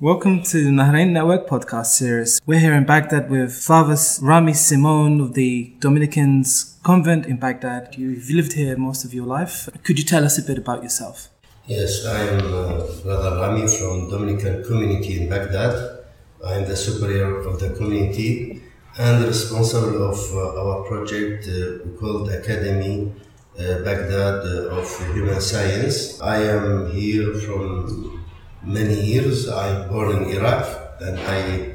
Welcome to the Nahrain Network podcast series. We're here in Baghdad with Father Rami Simoun of the Dominicans convent in Baghdad. You've lived here most of your life. Could you tell us a bit about yourself? Yes, I am uh, Brother Rami from Dominican community in Baghdad. I am the superior of the community and responsible of uh, our project uh, called Academy uh, Baghdad uh, of Human Science. I am here from many years. I born in Iraq and I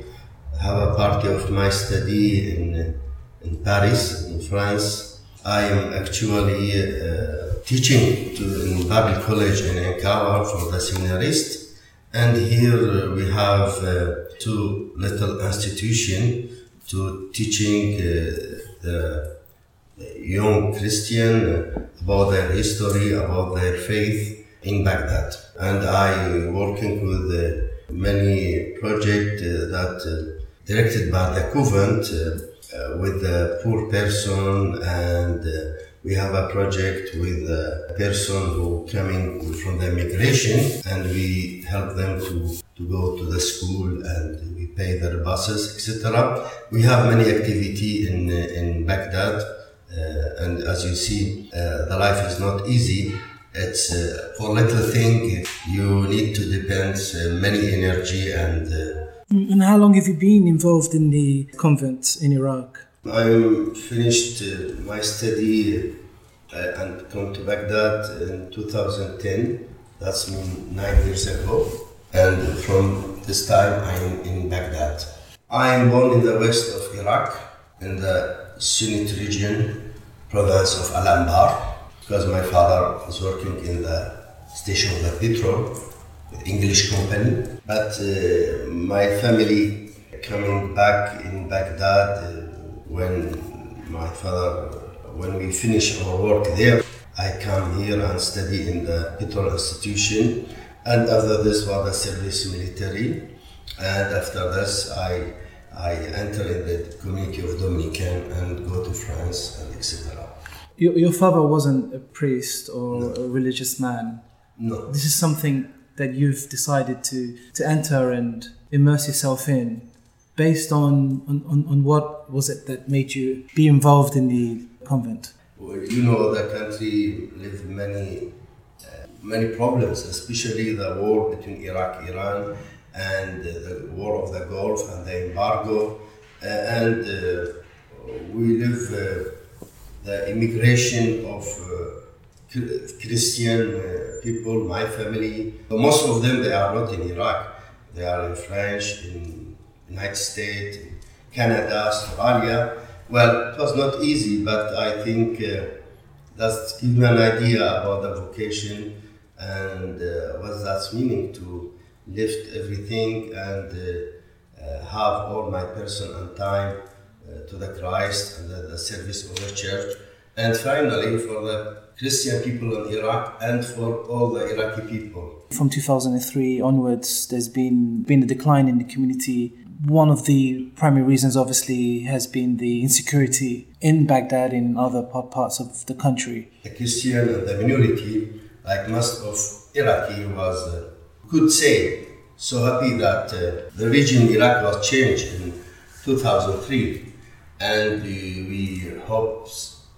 have a part of my study in, in Paris, in France. I am actually uh, teaching to, in Bible College in Ankawa for the seminarist. And here we have uh, two little institution to teaching uh, the young Christian about their history, about their faith, in Baghdad. And I working with uh, many projects uh, that uh, directed by the convent with the poor person. And we have a project with a person who coming from the migration and we help them to, to go to the school and we pay their buses etc we have many activity in in baghdad uh, and as you see uh, the life is not easy it's uh, for little thing you need to depend uh, many energy and. Uh, and how long have you been involved in the convent in Iraq? I finished uh, my study uh, and come to Baghdad in 2010. That's nine years ago. And from this time, I'm in Baghdad. I am born in the west of Iraq, in the Sunnite region, province of Al Anbar because my father was working in the station of the petrol, English company. But uh, my family coming back in Baghdad uh, when my father, when we finish our work there, I come here and study in the petrol institution. And after this was the service military. And after this, I I enter in the community of Dominican and go to France and etc. Your, your father wasn't a priest or no. a religious man. No. This is something that you've decided to, to enter and immerse yourself in based on, on, on what was it that made you be involved in the convent? Well, you know, the country lived many, uh, many problems, especially the war between Iraq, Iran, and uh, the war of the Gulf and the embargo. Uh, and uh, we live uh, the immigration of uh, Christian uh, people, my family. Most of them, they are not in Iraq. They are in France, in United States, Canada, Australia. Well, it was not easy, but I think uh, that gives me an idea about the vocation and uh, what that's meaning to lift everything and uh, uh, have all my person and time to the Christ and the, the, service of the church. And finally, for the Christian people in Iraq and for all the Iraqi people. From 2003 onwards, there's been, been a decline in the community. One of the primary reasons, obviously, has been the insecurity in Baghdad and other parts of the country. The Christian and the minority, like most of Iraqi, was, uh, could say, so happy that uh, the region Iraq was changed in 2003 and we hope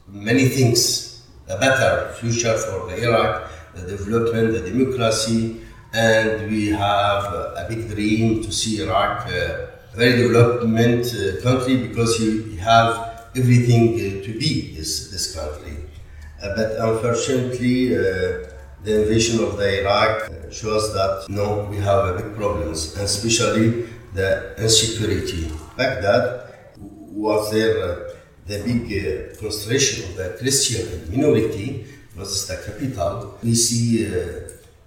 many things, a better future for the Iraq, the development, the democracy, and we have a big dream to see Iraq a very development uh, country because you have everything uh, to be this, this country. Uh, but unfortunately, the invasion of the Iraq shows that no, we have big problems, and especially the insecurity. Baghdad was there uh, the big uh, concentration of the Christian minority was the capital. We see uh,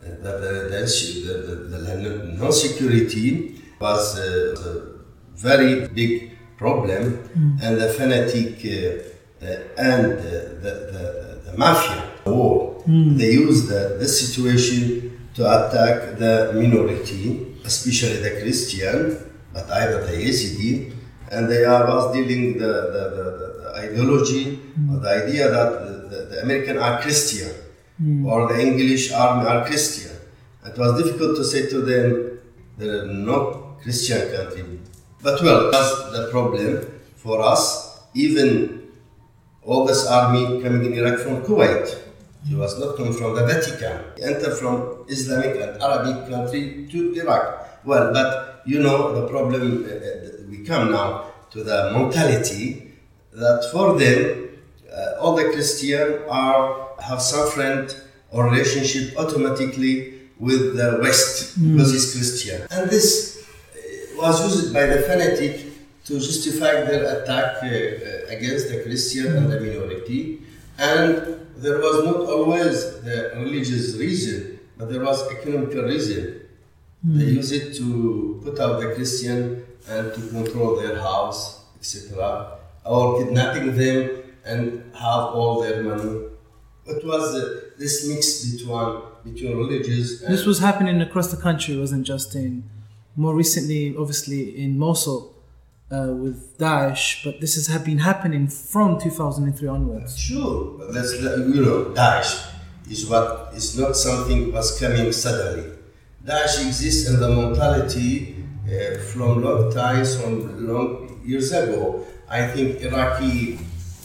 that the, the, the, non-security was a very big problem, mm. and the fanatic uh, and the, the, the, mafia war. Mm. They used this situation to attack the minority, especially the Christian, but either the Yazidi and they are was dealing the, the, the, the ideology mm. or the idea that the, the American are Christian mm. or the English army are Christian. It was difficult to say to them, there are no Christian country. But well, that's the problem for us. Even all this army coming in Iraq from Kuwait. He was not coming from the Vatican. He entered from Islamic and Arabic country to Iraq. Well, but you know the problem. Uh, uh we come now to the mentality that for them, uh, all the Christians are have some friend or relationship automatically with the West mm. because it's Christian, and this uh, was used by the fanatic to justify their attack uh, uh, against the Christian and the minority, and there was not always the religious reason, but there was economical reason. Mm. They use it to put out the Christian and to control their house, etc., or kidnapping them and have all their money. It was uh, this mix between between religious. this was happening across the country. It wasn't just in. More recently, obviously in Mosul, uh, with Daesh, but this has been happening from 2003 onwards. Sure, but that's you know Daesh is what is not something was coming suddenly. Daesh exists in the mentality uh, from long times, from long years ago. I think Iraqi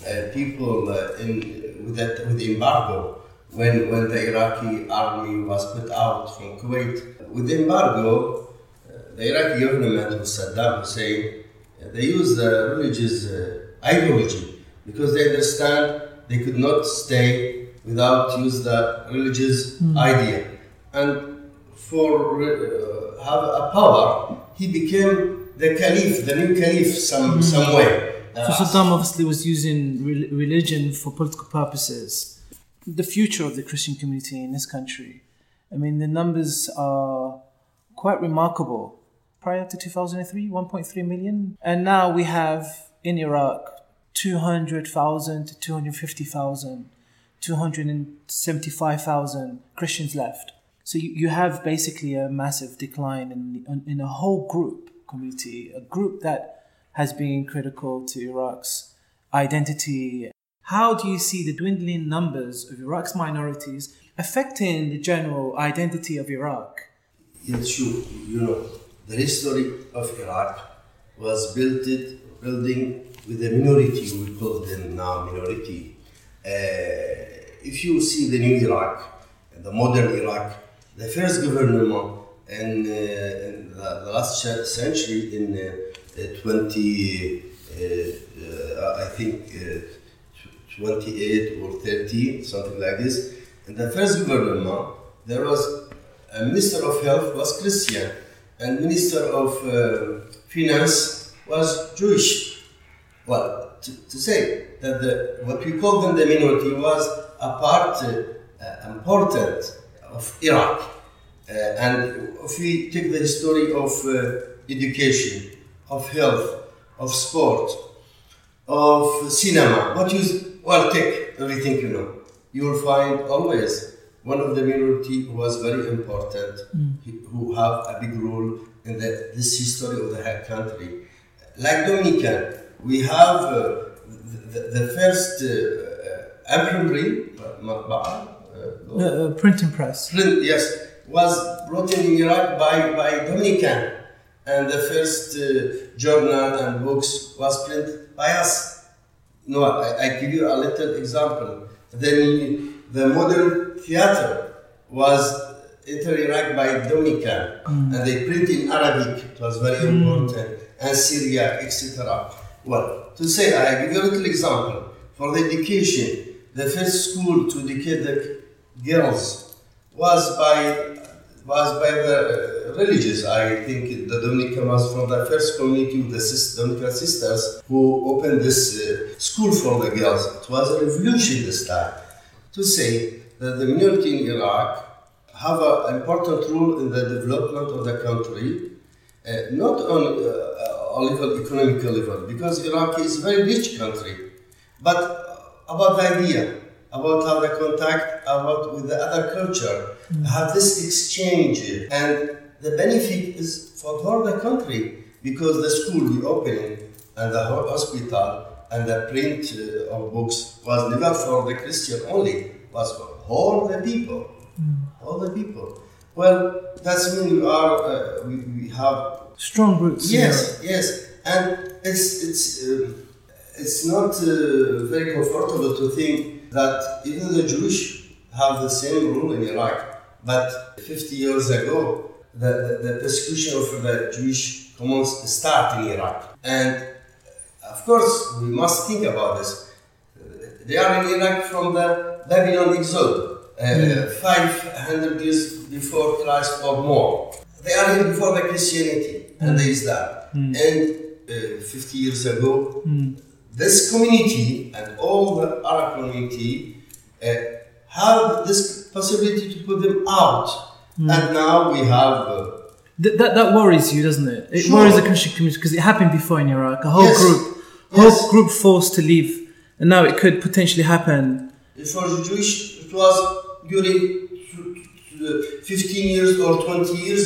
uh, people uh, in with that with the embargo when when the Iraqi army was put out from Kuwait with the embargo, uh, the Iraqi government with Saddam Hussein they use the religious uh, ideology because they understand they could not stay without use the religious mm. idea and for uh, have a power he became the caliph the new caliph some mm. some way so Saddam obviously was using re- religion for political purposes the future of the Christian community in this country I mean the numbers are quite remarkable prior to 2003, 1.3 million. And now we have in Iraq 200,000 to 250,000, 275,000 Christians left. So you, you have basically a massive decline in, in a whole group community, a group that has been critical to Iraq's identity. How do you see the dwindling numbers of Iraq's minorities affecting the general identity of Iraq? Yes, you, you know, the history of Iraq was built building with a minority, we call them now minority. Uh, if you see the new Iraq, and the modern Iraq, the first government in, uh, in the, last century, in uh, 20, uh, I think uh, 28 or 30, something like this, in the first government, there was a minister of health was Christian and Minister of Finance was Jewish. Well, to, to, say that the, what we call them the minority was a part uh, important of Iraq. Uh, and if we take the story of uh, education, of health, of sport, of cinema, what you well take everything you know, you will find always one of the minority who was very important, mm. who have a big role in the, this history of the country. Like Dominican, we have uh, the, the, first uh, uh, uh, printing press. Print, yes, was brought in Iraq by, by Dominican. And the first uh, journal and books was printed by us. No, I, I give you a little example. Then the modern theater was entered Iraq by Dominican, mm. and they print in Arabic. It was very mm. important, and Syria, etc. Well, to say, I give you a little example. For the education, the first school to educate the girls was by was by the religious. I think the Dominican was from the first community of the Dominican sisters who opened this uh, school for the girls. It was a revolution this time to say that the minority in Iraq have an important role in the development of the country, uh, not on uh, a level, economical level, because Iraq is a very rich country, but about the idea, about how the contact about with the other culture, mm. have this exchange, and the benefit is for all the country because the school we opening and the hospital and the print uh, of books was never for the Christian only, was for all the people, mm. all the people. Well, that's mean we are uh, we, we have Strong roots. yes yes, and it's it's uh, it's not uh, very comfortable to think that even the Jewish have the same rule in Iraq, but 50 years ago the, the, the persecution of the Jewish commons start in Iraq, and of course we must think about this. They are in Iraq from the Babylon exile, uh, 500 years before Christ or more. They are here before the Christianity and the Islam. And uh, 50 years ago, this community and all the Arab community uh, have this possibility to put them out. And now we have. Uh, Th- that, that worries you, doesn't it? It Sure. worries the Christian community because it happened before in Iraq. A whole Yes. group, whole Yes. group forced to leave, and now it could potentially happen. For the Jewish, it was during t- t- 15 years or 20 years,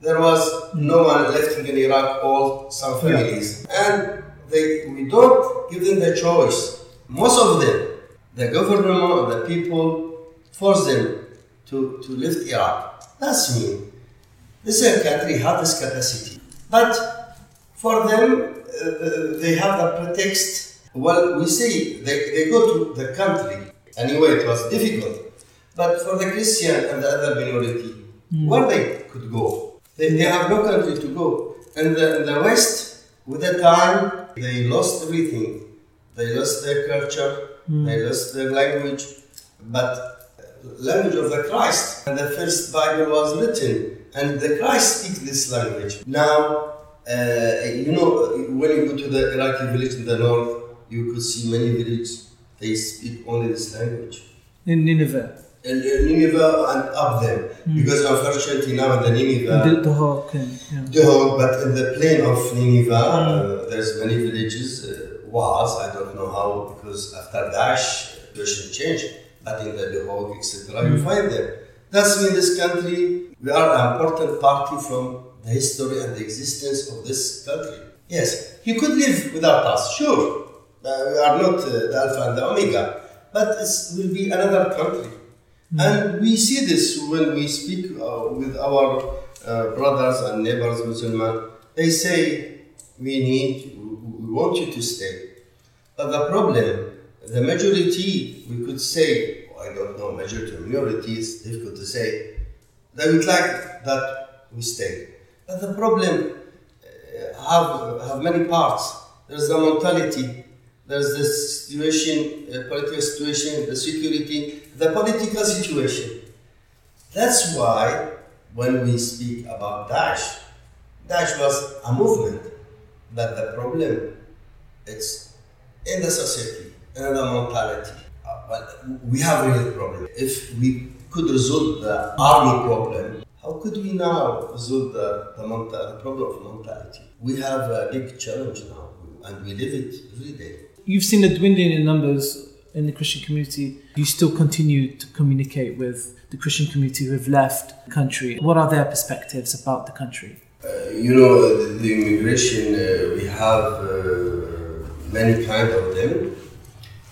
there was no one left in Iraq, all some families. And they, we don't give them the choice. Most of them, the government, and the people, force them to, to live Iraq. That's me. This is a country this capacity. But for them, uh, uh, they have the pretext. Well, we see they, they go to the country. Anyway, it was difficult. But for the Christian and the other minority, where they could go? They, they have no country to go. And the, the West, with the time, they lost everything. They lost their culture, they lost their language. But language of the Christ. And the first Bible was written, and the Christ speaks this language. Now, uh, you know, when you go to the Iraqi village in the north, you could see many villages. They speak only this language. In Nineveh, Nineveh and up there, because unfortunately now in the Nineveh, the, the and yeah. Dog, but in the plain of Nineveh, uh, there's many villages. Uh, was I don't know how because after Daesh, situation changed. But in the Duhok, etc., you find them. That's in this country we are an important party from the history and the existence of this country. Yes, he could live without us, sure. Uh, we are not uh, the Alpha and the Omega, but it will be another country. And we see this when we speak uh, with our uh, brothers and neighbors, Muslims. They say, we need, we want you to stay. But the problem, the majority, we could say, I don't know, majority or minority, is difficult to say. They would like that we stay. But the problem uh, have, have many parts. There's the mentality, there's the situation, political situation, the security, the political situation. That's why when we speak about Daesh, Daesh was a movement, but the problem it's in the society, in the mentality. Uh, but we have a real problem. If we could resolve the army problem, how could we now resolve the, the, the problem of mentality? We have a big challenge now, and we live it every day. You've seen a dwindling in numbers in the Christian community. You still continue to communicate with the Christian community who have left the country. What are their perspectives about the country? Uh, you know, the, the immigration, uh, we have uh, many kind of them.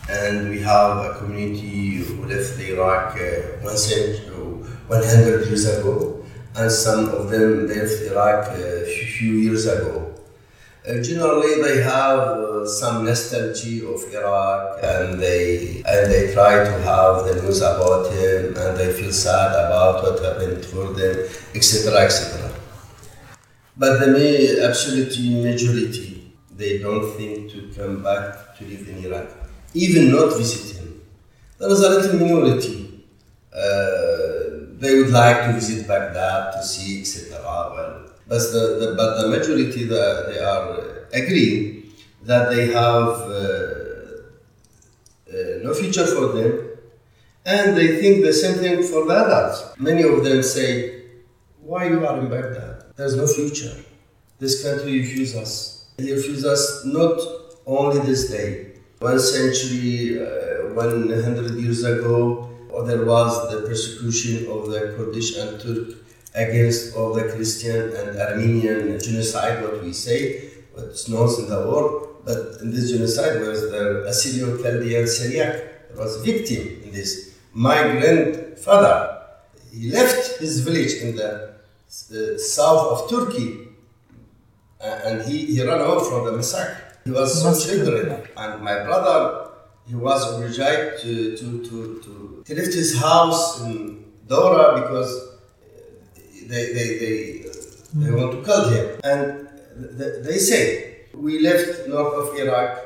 And we have a community who left Iraq uh, one century, 100 years ago. And some of them left Iraq a few years ago. Uh, generally, they have uh, some nostalgia of Iraq, and they and they try to have the news about him, and they feel sad about what happened for them, etc., etc. But the ma- absolute majority, they don't think to come back to live in Iraq, even not visit him. There is a little minority. Uh, they would like to visit Baghdad to see, etc. Well, but the, the but the majority the, they are agreeing that they have uh, uh, no future for them, and they think the same thing for the others. Many of them say, "Why you are in Baghdad? There's no future. This country refuses us. Refuses us not only this day. One century, uh, one hundred years ago, there was the persecution of the Kurdish and Turk against all the Christian and Armenian genocide, what we say, what's known in the world. But in this genocide was the Assyrian Chaldean Syriac was victim in this. My grandfather, he left his village in the uh, south of Turkey and he, he ran away from the massacre. He was so children. And my brother, he was obliged to, to, to, to, to lift his house in Dora because uh, they, they, they, they hmm. want to kill him. And they say, we left north of Iraq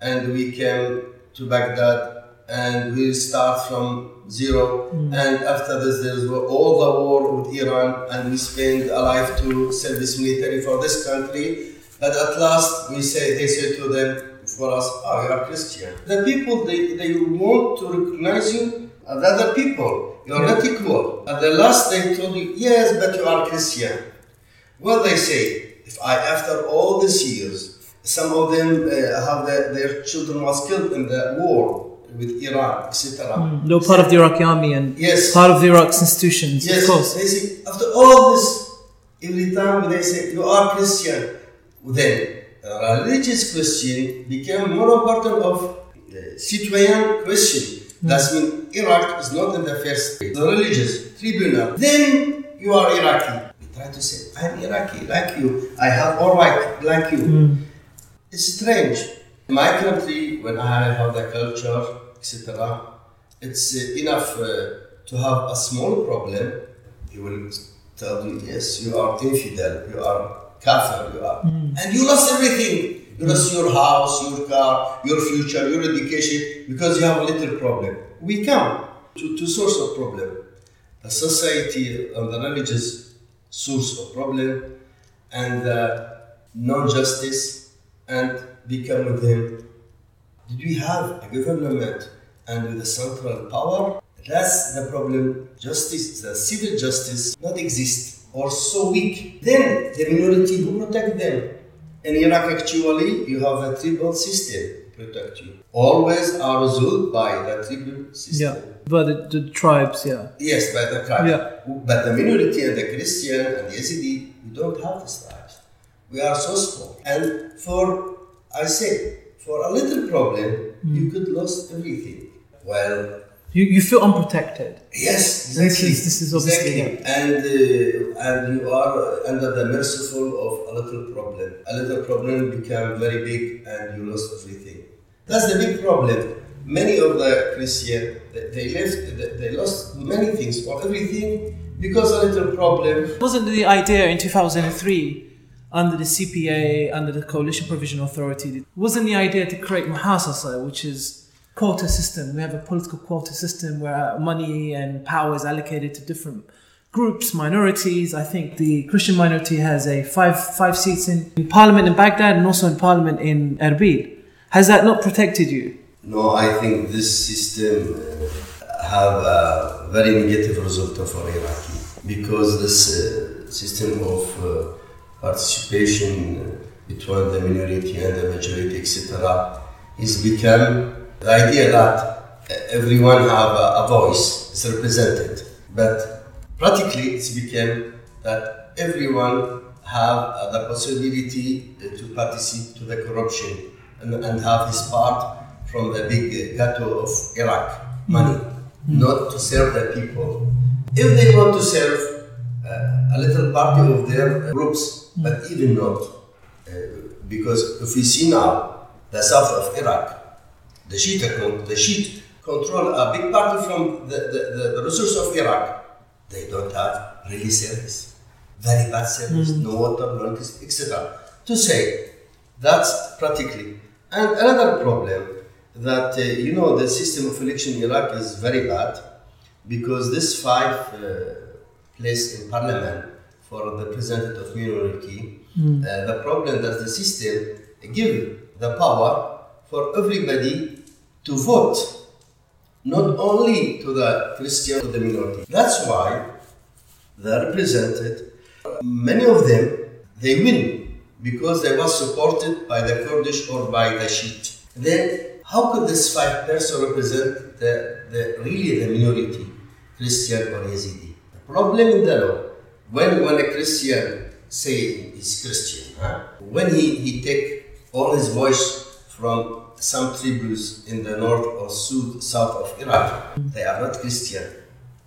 and we came to Baghdad and we start from zero. Hmm. And after this, there's all the war with Iran, and we spend a life to service military for this country. But at last, we say they say to them, for us, oh, you are Christian. The people they, they want to recognize you as other people. You are not equal. And the last, they told you, yes, but you are Christian. Well, they say, if I, after all these years, some of them uh, have their, their children was killed in the war with Iran, etc. They were part of the Iraqi army and Yes. part of the Iraq's institutions, Yes, of course. they say, after all this, every time they say, you are Christian, then religious question became more important of uh, citoyen question. That means Iraq is not in the first place. The religious tribunal. Then you are Iraqi. We try to say, I'm Iraqi, like you. I have all right, like you. It's strange. In my country, when I have the culture, etc., it's uh, enough uh, to have a small problem. He will tell you, yes, you are infidel, you are kafir, you are. And you lost everything. Lost your house, your car, your future, your education, because you have a little problem. We come to, to source of problem. The society and the religious source of problem and uh, the non-justice and become with him. Did we have a government and with a central power? That's the problem. Justice, the civil justice, not exist or so weak. Then the minority who protect them. In Iraq, actually, you have a tribal system protect you. Always are ruled by the tribal system. Yeah, but the, the tribes, yeah. Yes, by the tribe. Yeah. But the minority and the Christian and the Yazidi, we don't have these tribes. We are so small. And for, I say, for a little problem, you hmm. could lose everything. Well, You, you feel unprotected. yes, This exactly. is- this is obviously- exactly. And uh, and you are under the merciful of a little problem. A little problem become very big, and you lost everything. That's the big problem. Many of the Christian they, they left, they, they lost many things or everything because a little problem. Wasn't the idea in 2003 under the CPA, under the Coalition Provision Authority, wasn't the idea to create Muhasasa, which is quota system. We have a political quota system where money and power is allocated to different groups, minorities. I think the Christian minority has a five five seats in, in parliament in Baghdad and also in parliament in Erbil. Has that not protected you? No, I think this system uh, have a very negative result for Iraqi because this uh, system of uh, participation between the minority and the majority, etc., is become the idea that everyone have a, a voice is represented, but practically it's become that everyone have uh, the possibility to participate to the corruption and, and have his part from the big ghetto of Iraq money, not to serve the people. If they want to serve uh, a little party of their groups, but even not, uh, because if we see now the south of Iraq, the Shiite, con- the Shia control a big part from the, the, the, resource of Iraq. They don't have really service, very bad service, no water, no electricity, etc. To say that's practically. And another problem that uh, you know the system of election in Iraq is very bad because this five uh, place in parliament for the representative of minority, uh, the problem that the system give the power for everybody to vote, not only to the Christian to the minority. That's why the represented, many of them, they win because they were supported by the Kurdish or by the Shia. Then how could this five person represent the, the really the minority, Christian or Yazidi? The problem in the law, when when a Christian say he's Christian, huh? when he, he take all his voice from some tribes in the north or south, south of Iraq, they are not Christian,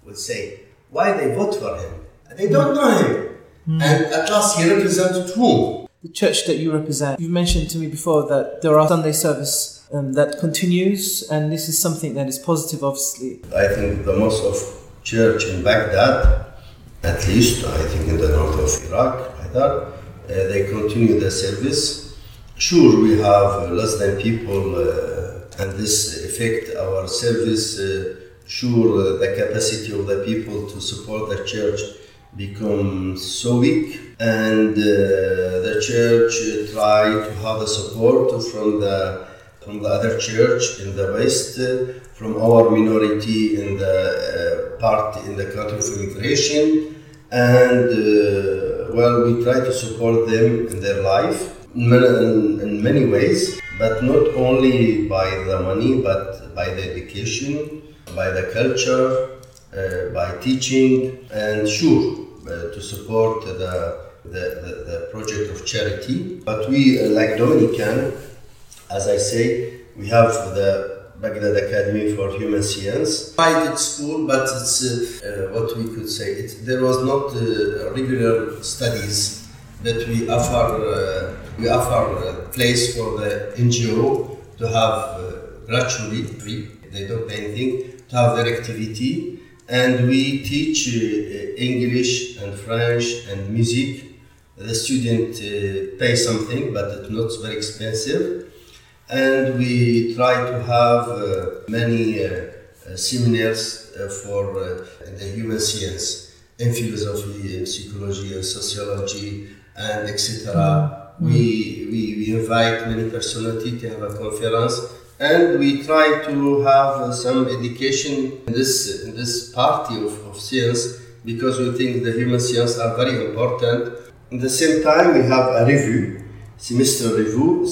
would say, why they vote for him. They don't know him. And at last, he represented whom? The church that you represent, you mentioned to me before that there are Sunday service um, that continues, and this is something that is positive, obviously. I think the most of church in Baghdad, at least I think in the north of Iraq, either, uh, they continue the service. Sure, we have less than people, uh, and this affect our service. Uh, sure, uh, the capacity of the people to support the church become so weak, and uh, the church uh, try to have the support from the from the other church in the west, uh, from our minority in the uh, part in the country of immigration, and uh, well, we try to support them in their life in many, ways, but not only by the money, but by the education, by the culture, uh, by teaching, and sure, uh, to support the, the, the, the project of charity. But we, uh, like Dominican, as I say, we have the Baghdad Academy for Human Science. Private school, but it's uh, uh, what we could say. It, there was not uh, regular studies that we offer. Uh, we offer a place for the NGO to have uh, gratuity, free. They don't pay anything to have their activity, and we teach uh, English and French and music. The student uh, pay something, but it's not very expensive and we try to have uh, many uh, uh, seminars uh, for uh, the human science in philosophy in psychology and sociology and etc we, we, we invite many personality to have a conference and we try to have some education in this in this party of, of science because we think the human science are very important at the same time we have a review semester review,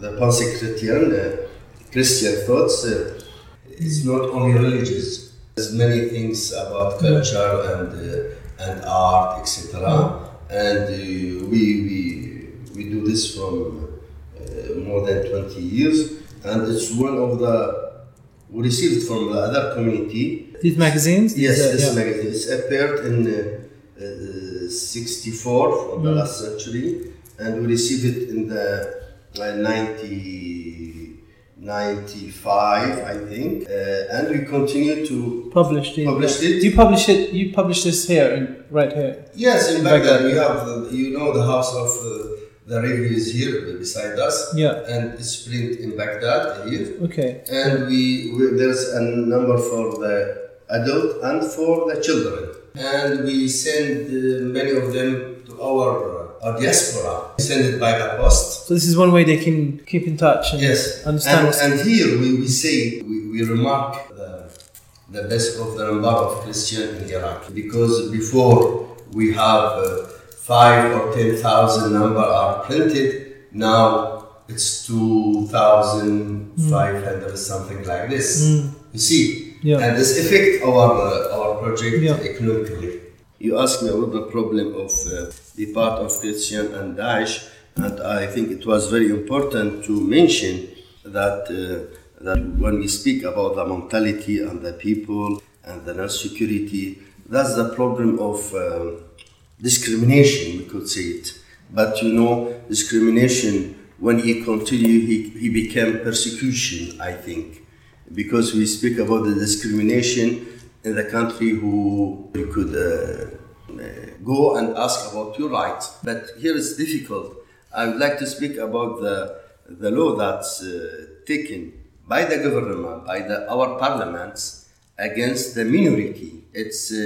the pensée chrétienne, uh, Christian thoughts. Uh, it's not only religious. There's many things about culture and uh, and art, etc. And uh, we, we we do this from uh, more than 20 years, and it's one of the we received from the other community. These magazines? Yes, These, uh, this yeah. magazine it's appeared in uh, uh, 64 from the last century, and we received it in the uh, 90, 95, I think, uh, and we continue to Published it. Published it. You publish it. You publish this here, in, right here. Yes, in In Baghdad Baghdad. we have the, you know the house of uh, the review is here beside us, Yeah. and it's printed in Baghdad here. Okay. and we, we there's a number for the adult and for the children and we send uh, many of them to our, uh, our diaspora we send it by the post So this is one way they can keep in touch and yes understand. and, and here we, we say we, we remark the, the best of the number of christian in iraq because before we have uh, five or ten thousand number are printed. Now it's 2500 something like this. You see? Yeah. and this affect our uh, our project Yeah. economically. You asked me about the problem of uh, the part of christian and daesh and i think it was very important to mention that uh, that when we speak about the mentality and the people and the non-security that's the problem of um, discrimination we could say it but you know discrimination when he continued he, he became persecution i think because we speak about the discrimination in the country who you could uh, uh, go and ask about your rights. But here it's difficult. I would like to speak about the, the law that's uh, taken by the government, by the, our parliaments against the minority. It's, uh,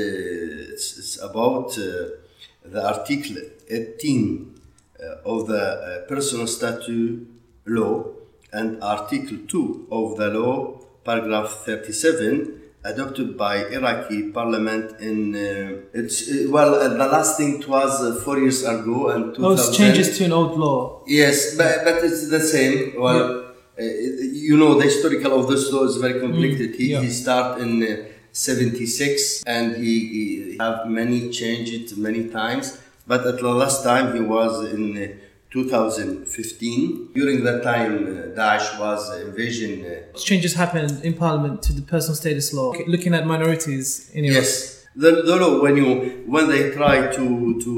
it's, it's about uh, the Article 18 uh, of the uh, Personal Statute Law and Article 2 of the law, paragraph 37, adopted by Iraqi parliament in uh, it's uh, well uh, the last thing it was uh, four years ago and 2000 Those changes to an old law. yes but, but it's the same well uh, you know the historical of this law is very complicated he, yeah. he started in uh, 76 and he, he have many changed many times but at the last time he was in uh, 2015 during that time uh, Daesh was invasion uh, Changes happened in Parliament to the personal status law, looking at minorities in Iraq. Yes, The, the law when you when they try to to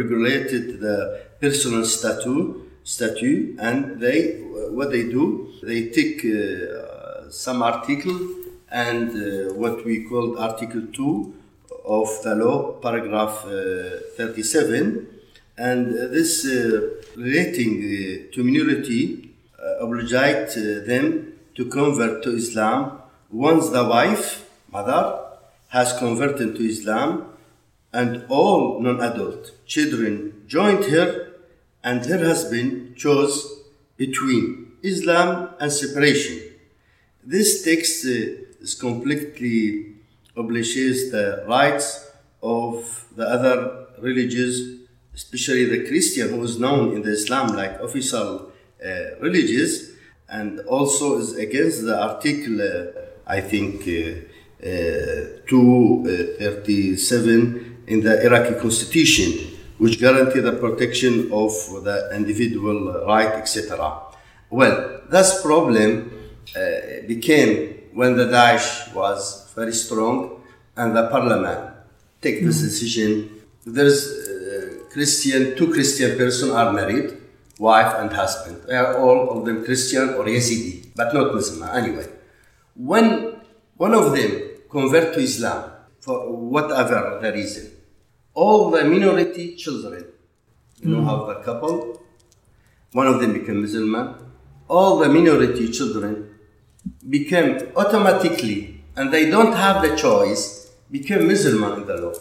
regulate it, the personal statute statute and they what they do they take uh, some article and uh, what we call article 2 of the law paragraph uh, 37 and this uh, relating uh, to minority uh, obliged them to convert to islam once the wife mother has converted to islam and all non-adult children joined her and her husband chose between Islam and separation. This text uh, is completely obliges the rights of the other religions, especially the Christian, who is known in the Islam like official uh, religious, and also is against the article, uh, I think, uh, uh 237 in the Iraqi constitution which guarantee the protection of the individual right, etc. Well, this problem uh, became when the Daesh was very strong and the parliament take this mm. decision. There's uh, Christian, two Christian person are married, wife and husband. They are all of them Christian or Yazidi, but not Muslim anyway. When one of them convert to Islam for whatever the reason, all the minority children, you know, mm. have a couple, one of them became Muslim, all the minority children became automatically, and they don't have the choice, became Muslim in the law.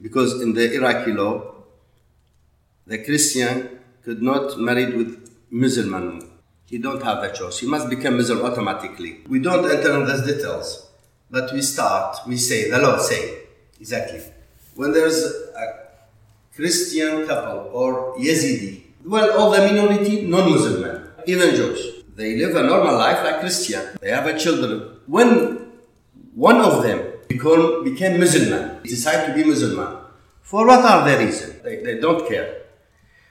Because in the Iraqi law, the Christian could not marry with Muslim. He don't have the choice. He must become Muslim automatically. We don't enter in those details, but we start, we say, the law say, exactly when there's a Christian couple or Yazidi, well, all the minority, non-Muslim, even Jews, they live a normal life like Christian. They have a children. When one of them become, became Muslim, he decide to be Muslim, for what are the reasons? They, they don't care.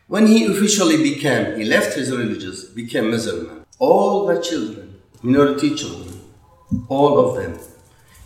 When he officially became, he left his religious, became Muslim. All the children, minority children, all of them,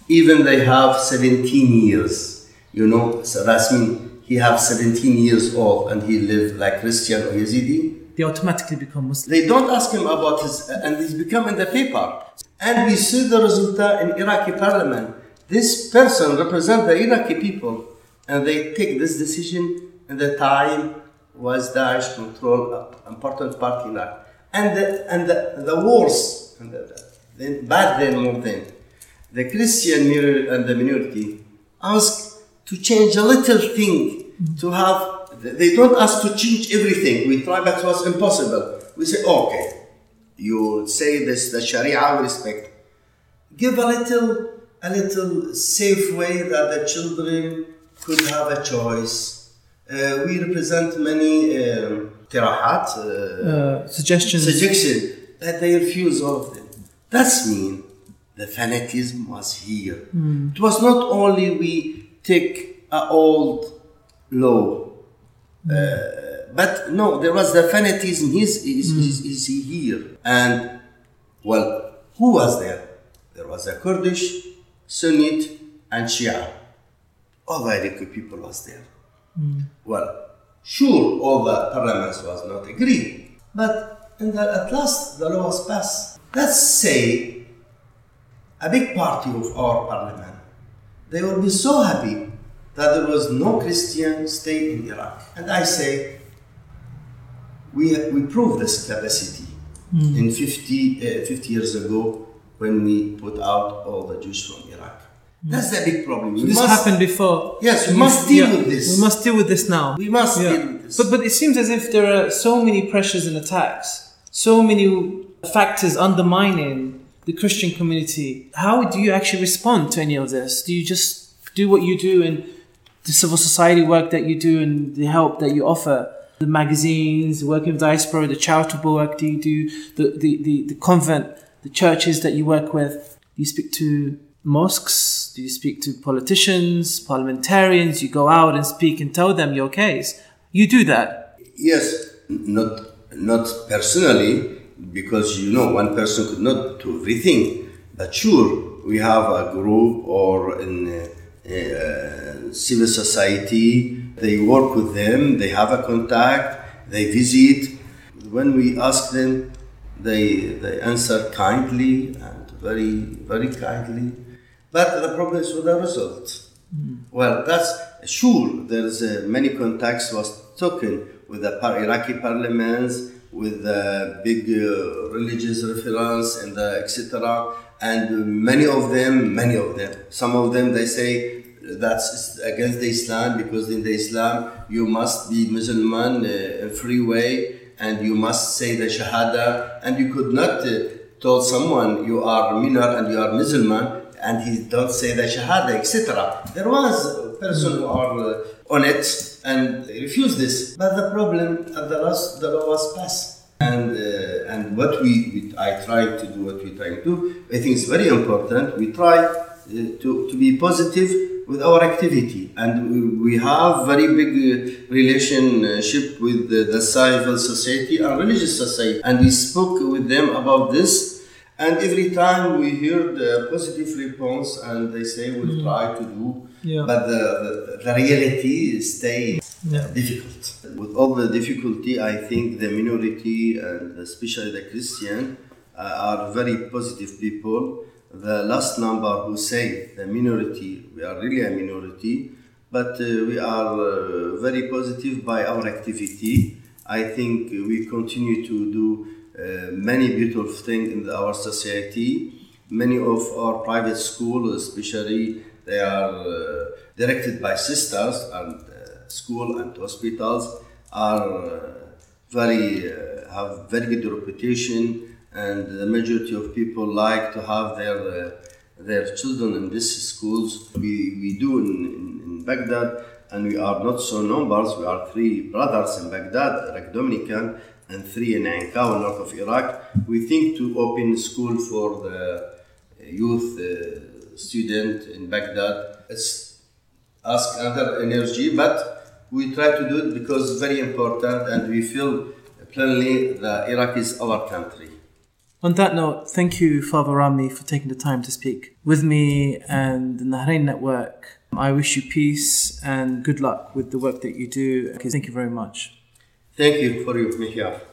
even they have 17 years, you know, so that's mean he have 17 years old and he live like Christian or Yazidi. They automatically become Muslim. They don't ask him about his, and he's become in the paper. And we see the result in Iraqi parliament. This person represent the Iraqi people, and they take this decision in the time was Daesh control uh, important part in Iraq. And the, and the, the worst, and the, the, bad then more than, the Christian and the minority ask to change a little thing, to have, they told us to change everything. We try, but it was impossible. We say, okay, you say this, the Sharia we respect. Give a little, a little safe way that the children could have a choice. Uh, we represent many um, tirahat, uh, uh, suggestions, suggestion, but they refuse all of them. That's mean the fanatism was here. Mm. It was not only we take an old law. Uh, but no, there was the fanatism. Is is, mm. is, is he here? And well, who was there? There was a Kurdish, Sunnite, and Shia. All the Iraqi people was there. Mm. Well, sure, all the parliaments was not agree, but the, at last the law was passed. Let's say a big party of our parliament they will be so happy that there was no Christian state in Iraq. And I say, we, we proved this capacity mm. in 50, uh, 50 years ago when we put out all the Jews from Iraq. Mm. That's the big problem. So this must, happened before. Yes, we must deal yeah, with this. We must deal with this now. We must yeah. deal with this. But, but it seems as if there are so many pressures and attacks, so many factors undermining the Christian community, how do you actually respond to any of this? Do you just do what you do and the civil society work that you do and the help that you offer? The magazines, working with diaspora, the charitable work that you do, the, the, the, the convent, the churches that you work with? You speak to mosques? Do you speak to politicians, parliamentarians? You go out and speak and tell them your case. You do that. Yes, not not personally, because you know one person could not do everything. But sure, we have a group or in uh, uh, civil society. They work with them, they have a contact, they visit. When we ask them, they, they answer kindly and very, very kindly. But the problem is with the result. Mm. Well, that's sure. There's uh, many contacts was taken with the Iraqi parliaments, with the big uh, religious reference and etc. And many of them, many of them, some of them they say that's against the Islam because in the Islam you must be Muslim uh, free way and you must say the Shahada and you could not uh, tell someone you are minor and you are Muslim and he don't say the Shahada etc. There was a person who are uh, on it and refuse this. But the problem at the last, the law was passed. And, uh, and what we, we, I try to do, what we try to do, I think it's very important. We try uh, to, to be positive with our activity. And we, we have very big uh, relationship with the, the civil society and religious society. And we spoke with them about this and every time we hear the positive response and they say we'll mm. try to do, yeah. but the, the, the reality stays yeah. difficult. With all the difficulty, I think the minority and especially the Christian uh, are very positive people. The last number who say the minority, we are really a minority, but uh, we are uh, very positive by our activity. I think we continue to do uh, many beautiful things in our society. Many of our private schools, especially, they are uh, directed by sisters and school and hospitals are very have very good reputation and the majority of people like to have their uh, their children in these schools. We, we do in, in, in, Baghdad, and we are not so numbers. We are three brothers in Baghdad, Dominican, and three in Ain north of Iraq. We think to open school for the youth uh, student in Baghdad. It's ask another energy, but we try to do it because it's very important and we feel plainly that Iraq is our country. On that note, thank you, Father Rami, for taking the time to speak with me and the Nahrein Network. I wish you peace and good luck with the work that you do. Thank you very much. Thank you for your behalf.